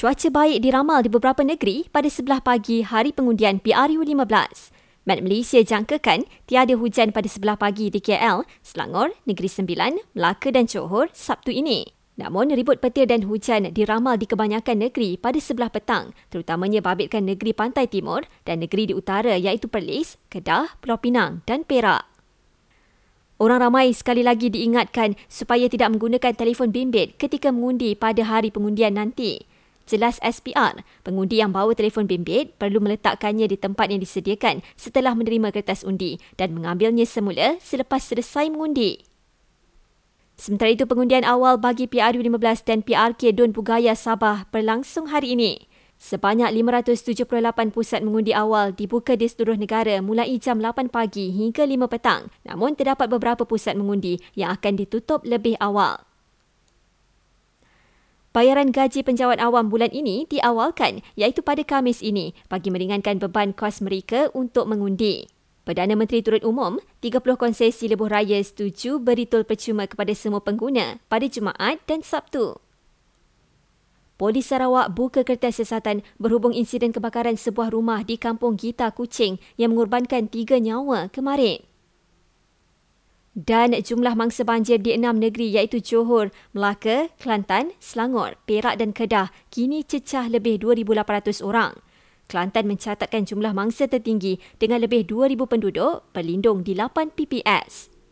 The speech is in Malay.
Cuaca baik diramal di beberapa negeri pada sebelah pagi hari pengundian PRU15. Met Malaysia jangkakan tiada hujan pada sebelah pagi di KL, Selangor, Negeri Sembilan, Melaka dan Johor Sabtu ini. Namun, ribut petir dan hujan diramal di kebanyakan negeri pada sebelah petang, terutamanya babitkan negeri pantai timur dan negeri di utara iaitu Perlis, Kedah, Pulau Pinang dan Perak. Orang ramai sekali lagi diingatkan supaya tidak menggunakan telefon bimbit ketika mengundi pada hari pengundian nanti jelas SPR, pengundi yang bawa telefon bimbit perlu meletakkannya di tempat yang disediakan setelah menerima kertas undi dan mengambilnya semula selepas selesai mengundi. Sementara itu, pengundian awal bagi PRU15 dan PRK Don Pugaya Sabah berlangsung hari ini. Sebanyak 578 pusat mengundi awal dibuka di seluruh negara mulai jam 8 pagi hingga 5 petang. Namun terdapat beberapa pusat mengundi yang akan ditutup lebih awal. Bayaran gaji penjawat awam bulan ini diawalkan iaitu pada Khamis ini bagi meringankan beban kos mereka untuk mengundi. Perdana Menteri Turut Umum, 30 konsesi lebuh raya setuju beri tol percuma kepada semua pengguna pada Jumaat dan Sabtu. Polis Sarawak buka kertas siasatan berhubung insiden kebakaran sebuah rumah di Kampung Gita Kuching yang mengorbankan tiga nyawa kemarin. Dan jumlah mangsa banjir di enam negeri iaitu Johor, Melaka, Kelantan, Selangor, Perak dan Kedah kini cecah lebih 2,800 orang. Kelantan mencatatkan jumlah mangsa tertinggi dengan lebih 2,000 penduduk berlindung di 8 PPS.